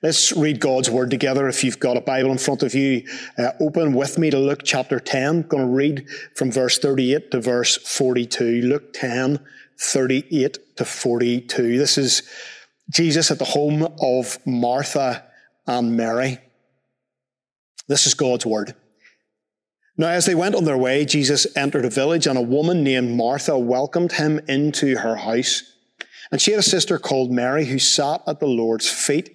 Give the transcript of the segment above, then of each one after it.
Let's read God's word together. If you've got a Bible in front of you, uh, open with me to Luke chapter 10. I'm going to read from verse 38 to verse 42. Luke 10, 38 to 42. This is Jesus at the home of Martha and Mary. This is God's word. Now, as they went on their way, Jesus entered a village, and a woman named Martha welcomed him into her house. And she had a sister called Mary who sat at the Lord's feet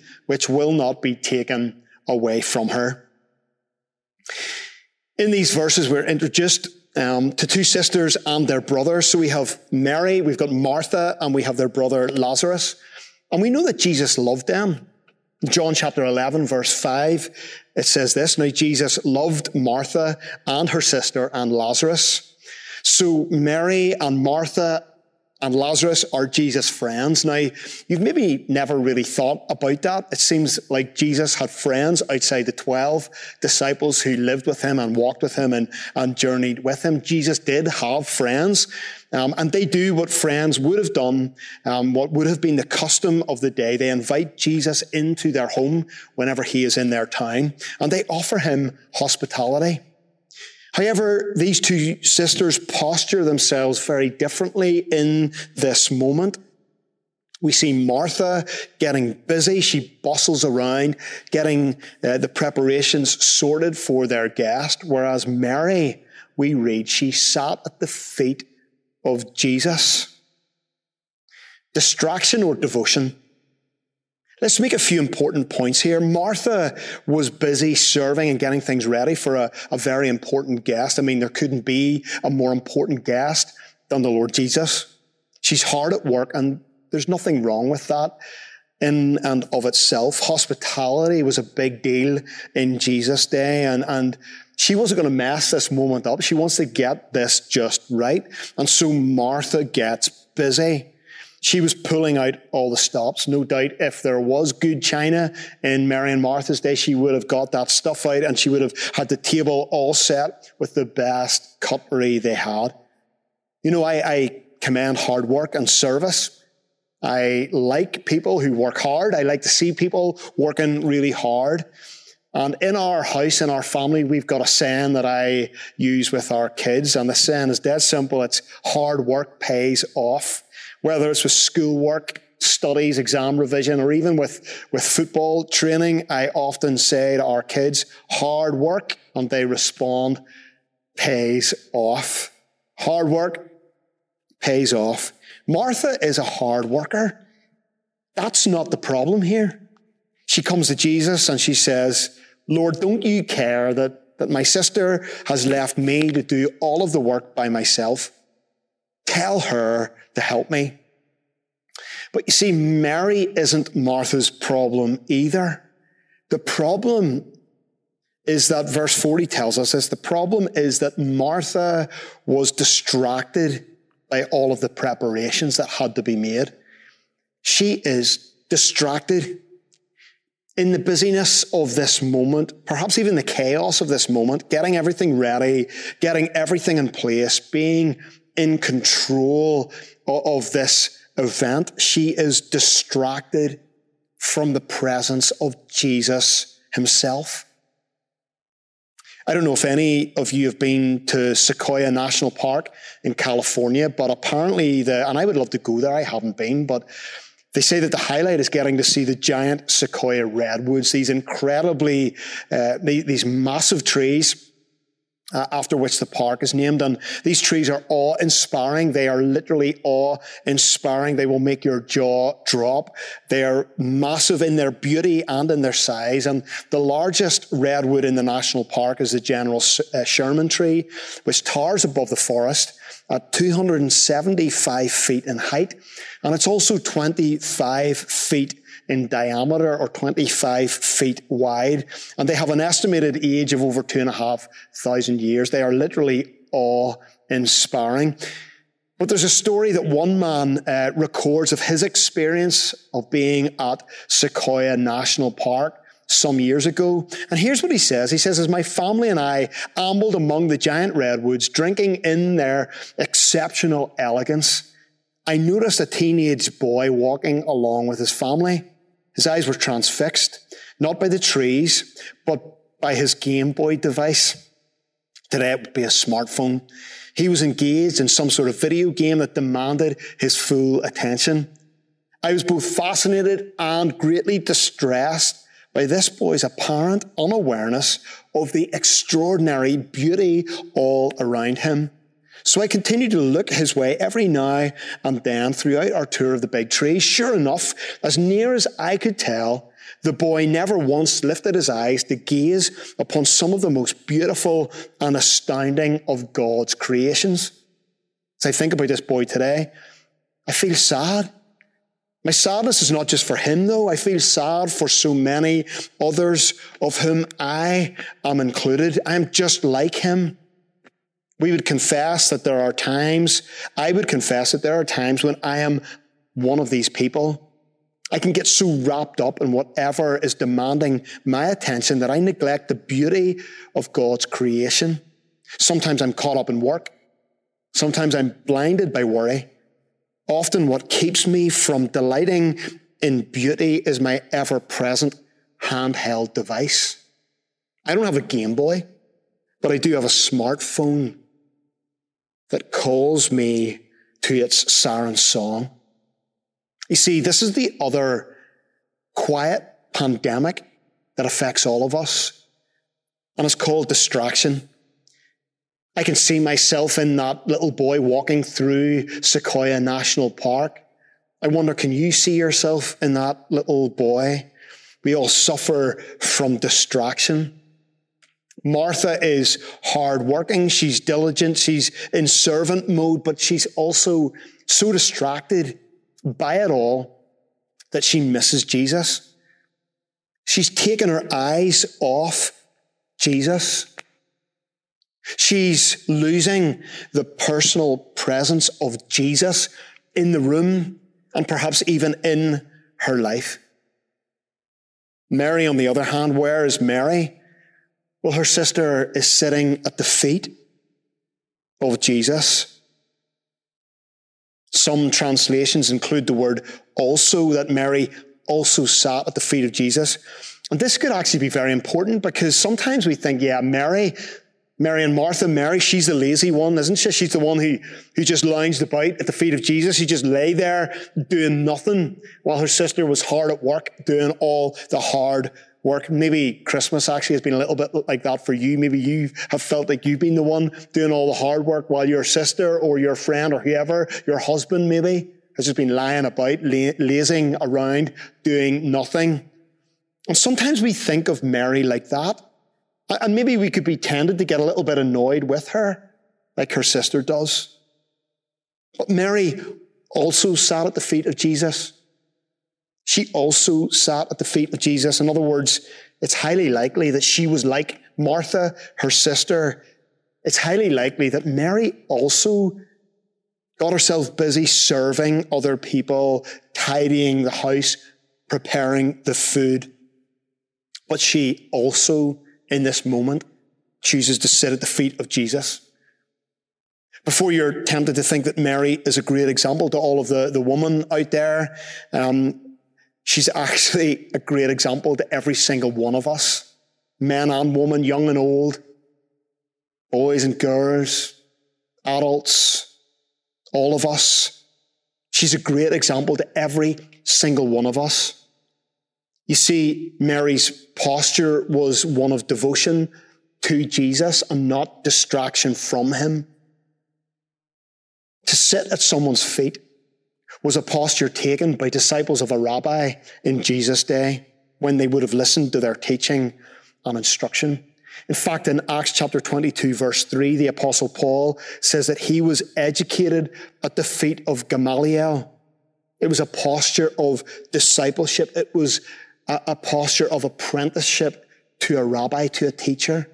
which will not be taken away from her. In these verses, we're introduced um, to two sisters and their brother. So we have Mary, we've got Martha, and we have their brother Lazarus. And we know that Jesus loved them. John chapter 11, verse 5, it says this Now Jesus loved Martha and her sister and Lazarus. So Mary and Martha and Lazarus are Jesus' friends. Now, you've maybe never really thought about that. It seems like Jesus had friends outside the 12 disciples who lived with him and walked with him and, and journeyed with him. Jesus did have friends. Um, and they do what friends would have done, um, what would have been the custom of the day. They invite Jesus into their home whenever he is in their town, and they offer him hospitality. However, these two sisters posture themselves very differently in this moment. We see Martha getting busy. She bustles around, getting uh, the preparations sorted for their guest. Whereas Mary, we read, she sat at the feet of Jesus. Distraction or devotion Let's make a few important points here. Martha was busy serving and getting things ready for a, a, very important guest. I mean, there couldn't be a more important guest than the Lord Jesus. She's hard at work and there's nothing wrong with that in and of itself. Hospitality was a big deal in Jesus' day and, and she wasn't going to mess this moment up. She wants to get this just right. And so Martha gets busy. She was pulling out all the stops. No doubt if there was good china in Mary and Martha's day, she would have got that stuff out and she would have had the table all set with the best cutlery they had. You know, I, I hard work and service. I like people who work hard. I like to see people working really hard. And in our house, in our family, we've got a saying that I use with our kids. And the saying is dead simple. It's hard work pays off whether it's with schoolwork, studies, exam revision, or even with, with football training, I often say to our kids, hard work, and they respond, pays off. Hard work pays off. Martha is a hard worker. That's not the problem here. She comes to Jesus and she says, Lord, don't you care that, that my sister has left me to do all of the work by myself? Tell her to help me. But you see, Mary isn't Martha's problem either. The problem is that verse 40 tells us this. The problem is that Martha was distracted by all of the preparations that had to be made. She is distracted in the busyness of this moment, perhaps even the chaos of this moment, getting everything ready, getting everything in place, being in control of this event. She is distracted from the presence of Jesus himself. I don't know if any of you have been to Sequoia National Park in California, but apparently the, and I would love to go there. I haven't been, but they say that the highlight is getting to see the giant sequoia redwoods, these incredibly, uh, these massive trees uh, after which the park is named. And these trees are awe inspiring. They are literally awe inspiring. They will make your jaw drop. They are massive in their beauty and in their size. And the largest redwood in the national park is the General uh, Sherman tree, which towers above the forest at 275 feet in height. And it's also 25 feet in diameter or 25 feet wide. And they have an estimated age of over two and a half thousand years. They are literally awe inspiring. But there's a story that one man uh, records of his experience of being at Sequoia National Park some years ago. And here's what he says. He says, as my family and I ambled among the giant redwoods, drinking in their exceptional elegance, I noticed a teenage boy walking along with his family. His eyes were transfixed, not by the trees, but by his Game Boy device. Today it would be a smartphone. He was engaged in some sort of video game that demanded his full attention. I was both fascinated and greatly distressed by this boy's apparent unawareness of the extraordinary beauty all around him. So I continued to look his way every now and then throughout our tour of the big tree. Sure enough, as near as I could tell, the boy never once lifted his eyes to gaze upon some of the most beautiful and astounding of God's creations. As I think about this boy today, I feel sad. My sadness is not just for him though. I feel sad for so many others of whom I am included. I'm just like him. We would confess that there are times, I would confess that there are times when I am one of these people I can get so wrapped up in whatever is demanding my attention that I neglect the beauty of God's creation. Sometimes I'm caught up in work. Sometimes I'm blinded by worry. Often what keeps me from delighting in beauty is my ever present handheld device. I don't have a Game Boy, but I do have a smartphone calls me to its siren song. You see, this is the other quiet pandemic that affects all of us. And it's called distraction. I can see myself in that little boy walking through Sequoia National Park. I wonder, can you see yourself in that little boy? We all suffer from distraction. Martha is hardworking. She's diligent. She's in servant mode, but she's also so distracted by it all that she misses Jesus. She's taken her eyes off Jesus. She's losing the personal presence of Jesus in the room and perhaps even in her life. Mary, on the other hand, where is Mary? Well, her sister is sitting at the feet of Jesus. Some translations include the word also, that Mary also sat at the feet of Jesus. And this could actually be very important because sometimes we think, yeah, Mary, Mary and Martha, Mary, she's the lazy one, isn't she? She's the one who, who just lounged about at the feet of Jesus. She just lay there doing nothing while her sister was hard at work doing all the hard work. Maybe Christmas actually has been a little bit like that for you. Maybe you have felt like you've been the one doing all the hard work while your sister or your friend or whoever, your husband maybe, has just been lying about, lazing around, doing nothing. And sometimes we think of Mary like that. And maybe we could be tempted to get a little bit annoyed with her, like her sister does. But Mary also sat at the feet of Jesus. She also sat at the feet of Jesus. In other words, it's highly likely that she was like Martha, her sister. It's highly likely that Mary also got herself busy serving other people, tidying the house, preparing the food. But she also, in this moment, chooses to sit at the feet of Jesus. Before you're tempted to think that Mary is a great example to all of the, the women out there, um, She's actually a great example to every single one of us, men and women, young and old, boys and girls, adults, all of us. She's a great example to every single one of us. You see, Mary's posture was one of devotion to Jesus and not distraction from him. To sit at someone's feet was a posture taken by disciples of a rabbi in Jesus' day when they would have listened to their teaching and instruction. In fact, in Acts chapter 22, verse 3, the apostle Paul says that he was educated at the feet of Gamaliel. It was a posture of discipleship. It was a, a posture of apprenticeship to a rabbi, to a teacher.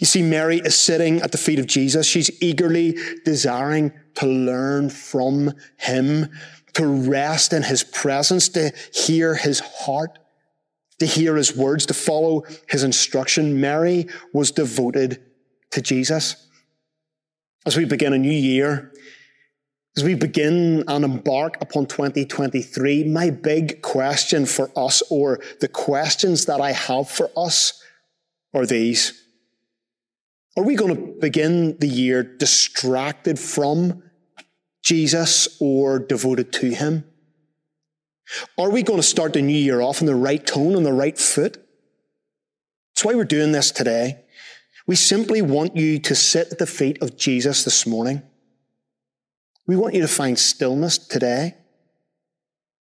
You see, Mary is sitting at the feet of Jesus. She's eagerly desiring to learn from him, to rest in his presence, to hear his heart, to hear his words, to follow his instruction. Mary was devoted to Jesus. As we begin a new year, as we begin and embark upon 2023, my big question for us, or the questions that I have for us, are these. Are we going to begin the year distracted from Jesus or devoted to Him? Are we going to start the new year off in the right tone, on the right foot? That's why we're doing this today. We simply want you to sit at the feet of Jesus this morning. We want you to find stillness today.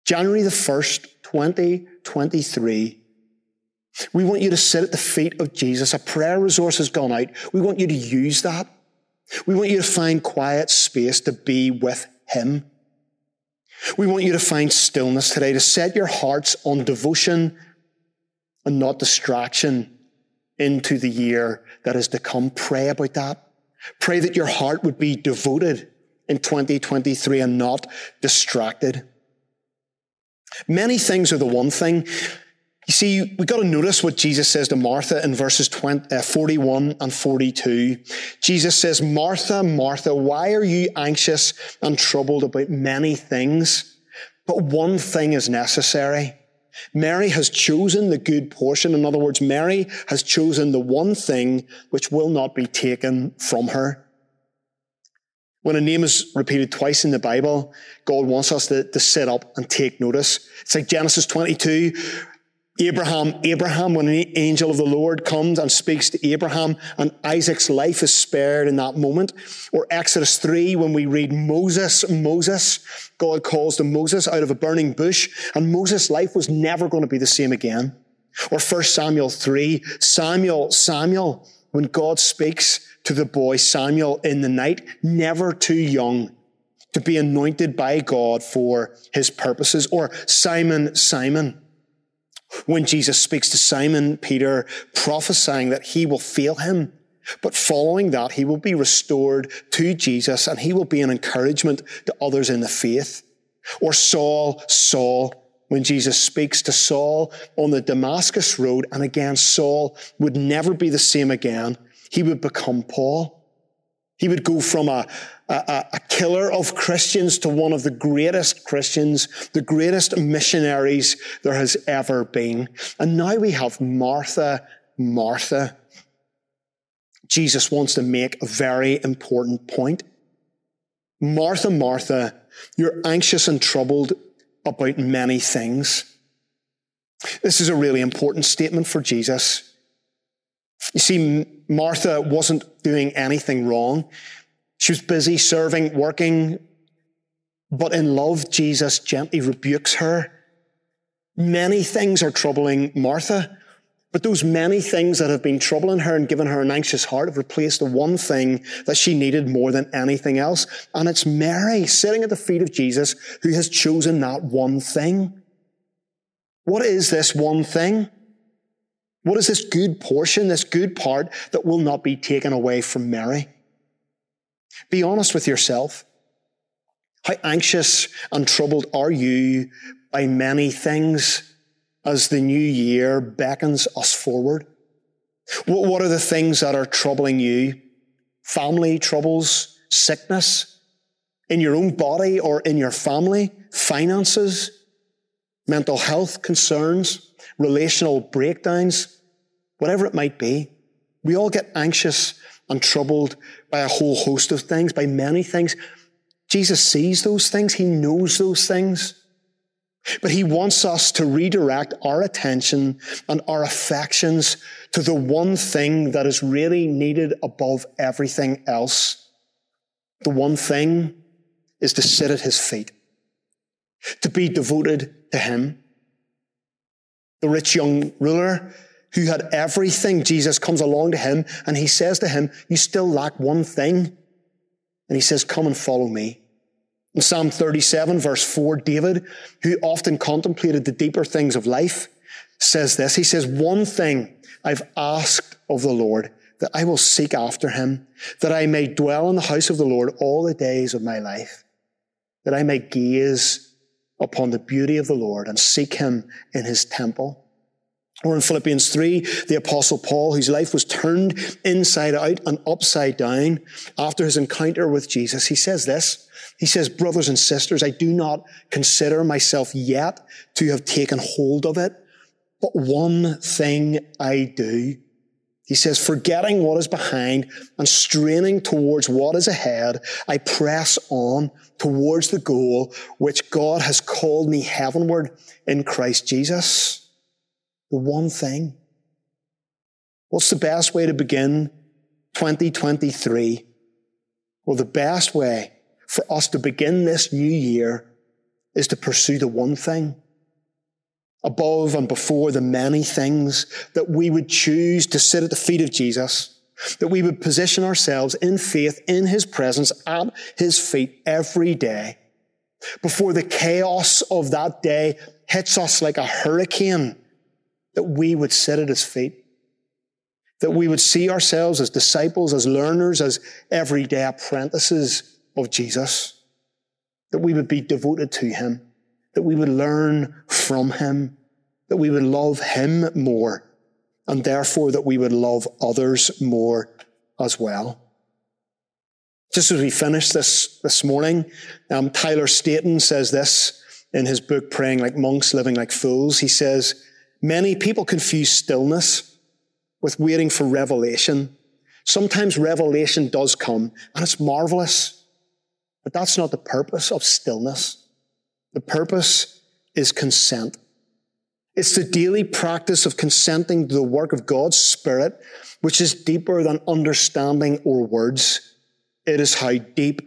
January the 1st, 2023. We want you to sit at the feet of Jesus. A prayer resource has gone out. We want you to use that. We want you to find quiet space to be with Him. We want you to find stillness today, to set your hearts on devotion and not distraction into the year that is to come. Pray about that. Pray that your heart would be devoted in 2023 and not distracted. Many things are the one thing. You see, we've got to notice what Jesus says to Martha in verses 20, uh, 41 and 42. Jesus says, Martha, Martha, why are you anxious and troubled about many things? But one thing is necessary. Mary has chosen the good portion. In other words, Mary has chosen the one thing which will not be taken from her. When a name is repeated twice in the Bible, God wants us to, to sit up and take notice. It's like Genesis 22. Abraham, Abraham, when an angel of the Lord comes and speaks to Abraham and Isaac's life is spared in that moment. Or Exodus 3, when we read Moses, Moses, God calls to Moses out of a burning bush and Moses' life was never going to be the same again. Or 1 Samuel 3, Samuel, Samuel, when God speaks to the boy Samuel in the night, never too young to be anointed by God for his purposes. Or Simon, Simon, when Jesus speaks to Simon Peter, prophesying that he will fail him. But following that, he will be restored to Jesus and he will be an encouragement to others in the faith. Or Saul, Saul, when Jesus speaks to Saul on the Damascus road, and again, Saul would never be the same again he would become Paul. He would go from a, a, a, killer of Christians to one of the greatest Christians, the greatest missionaries there has ever been. And now we have Martha, Martha. Jesus wants to make a very important point. Martha, Martha, you're anxious and troubled about many things. This is a really important statement for Jesus. You see, Martha wasn't doing anything wrong. She was busy serving, working, but in love, Jesus gently rebukes her. Many things are troubling Martha, but those many things that have been troubling her and given her an anxious heart have replaced the one thing that she needed more than anything else. And it's Mary sitting at the feet of Jesus who has chosen that one thing. What is this one thing? What is this good portion, this good part that will not be taken away from Mary? Be honest with yourself. How anxious and troubled are you by many things as the new year beckons us forward? What are the things that are troubling you? Family troubles, sickness, in your own body or in your family, finances, mental health concerns, relational breakdowns, whatever it might be. We all get anxious and troubled by a whole host of things, by many things. Jesus sees those things. He knows those things. But he wants us to redirect our attention and our affections to the one thing that is really needed above everything else. The one thing is to sit at his feet, to be devoted to him. The rich young ruler who had everything, Jesus comes along to him and he says to him, you still lack one thing. And he says, come and follow me. In Psalm 37, verse 4, David, who often contemplated the deeper things of life, says this. He says, One thing I've asked of the Lord, that I will seek after him, that I may dwell in the house of the Lord all the days of my life, that I may gaze upon the beauty of the Lord and seek him in his temple. Or in Philippians 3, the apostle Paul, whose life was turned inside out and upside down after his encounter with Jesus, he says this. He says, brothers and sisters, I do not consider myself yet to have taken hold of it, but one thing I do. He says, forgetting what is behind and straining towards what is ahead, I press on towards the goal which God has called me heavenward in Christ Jesus the one thing. What's the best way to begin 2023? Well, the best way for us to begin this new year is to pursue the one thing. Above and before the many things that we would choose to sit at the feet of Jesus, that we would position ourselves in faith in His presence at His feet every day. Before the chaos of that day hits us like a hurricane, that we would sit at his feet, that we would see ourselves as disciples, as learners, as everyday apprentices of Jesus, that we would be devoted to him, that we would learn from him, that we would love him more, and therefore that we would love others more as well. Just as we finish this this morning, um, Tyler Staton says this in his book, Praying Like Monks, Living Like Fools. He says, Many people confuse stillness with waiting for revelation. Sometimes revelation does come and it's marvelous, but that's not the purpose of stillness. The purpose is consent. It's the daily practice of consenting to the work of God's Spirit, which is deeper than understanding or words. It is how deep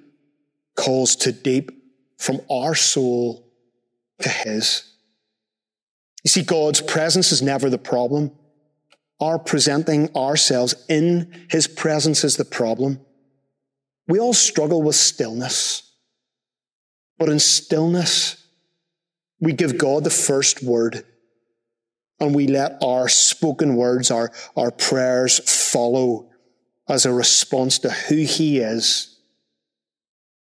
calls to deep from our soul to His. You see, God's presence is never the problem. Our presenting ourselves in His presence is the problem. We all struggle with stillness. But in stillness, we give God the first word and we let our spoken words, our, our prayers follow as a response to who He is,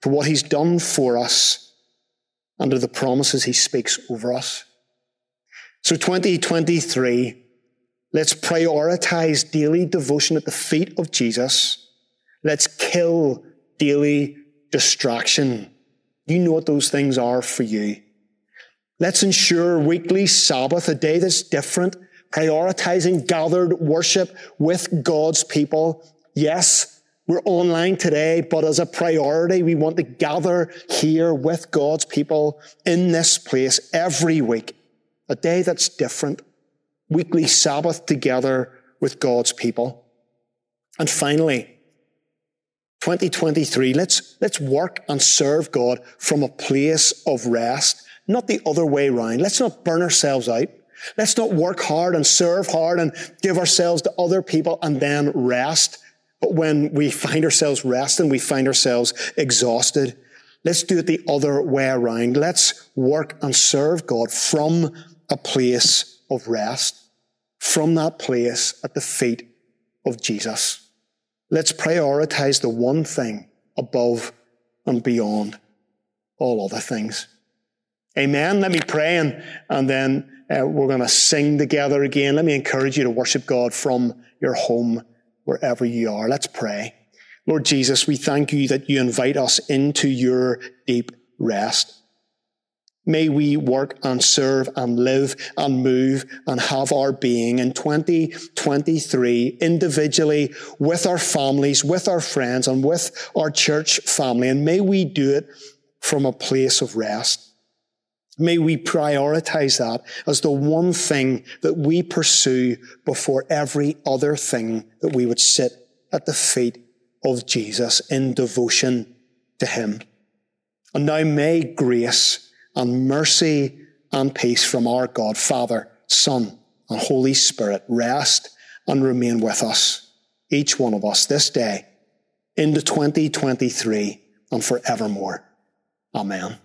to what He's done for us, and to the promises He speaks over us. So 2023, let's prioritize daily devotion at the feet of Jesus. Let's kill daily distraction. You know what those things are for you. Let's ensure weekly Sabbath, a day that's different, prioritizing gathered worship with God's people. Yes, we're online today, but as a priority, we want to gather here with God's people in this place every week a day that's different, weekly Sabbath together with God's people. And finally, 2023, let's, let's work and serve God from a place of rest, not the other way around. Let's not burn ourselves out. Let's not work hard and serve hard and give ourselves to other people and then rest. But when we find ourselves resting, we find ourselves exhausted. Let's do it the other way around. Let's work and serve God from a place of rest from that place at the feet of Jesus. Let's prioritize the one thing above and beyond all other things. Amen. Let me pray and, and then uh, we're going to sing together again. Let me encourage you to worship God from your home, wherever you are. Let's pray. Lord Jesus, we thank you that you invite us into your deep rest. May we work and serve and live and move and have our being in 2023 individually with our families, with our friends and with our church family. And may we do it from a place of rest. May we prioritize that as the one thing that we pursue before every other thing that we would sit at the feet of Jesus in devotion to him. And now may grace and mercy and peace from our God, Father, Son, and Holy Spirit rest and remain with us, each one of us this day, into 2023 and forevermore. Amen.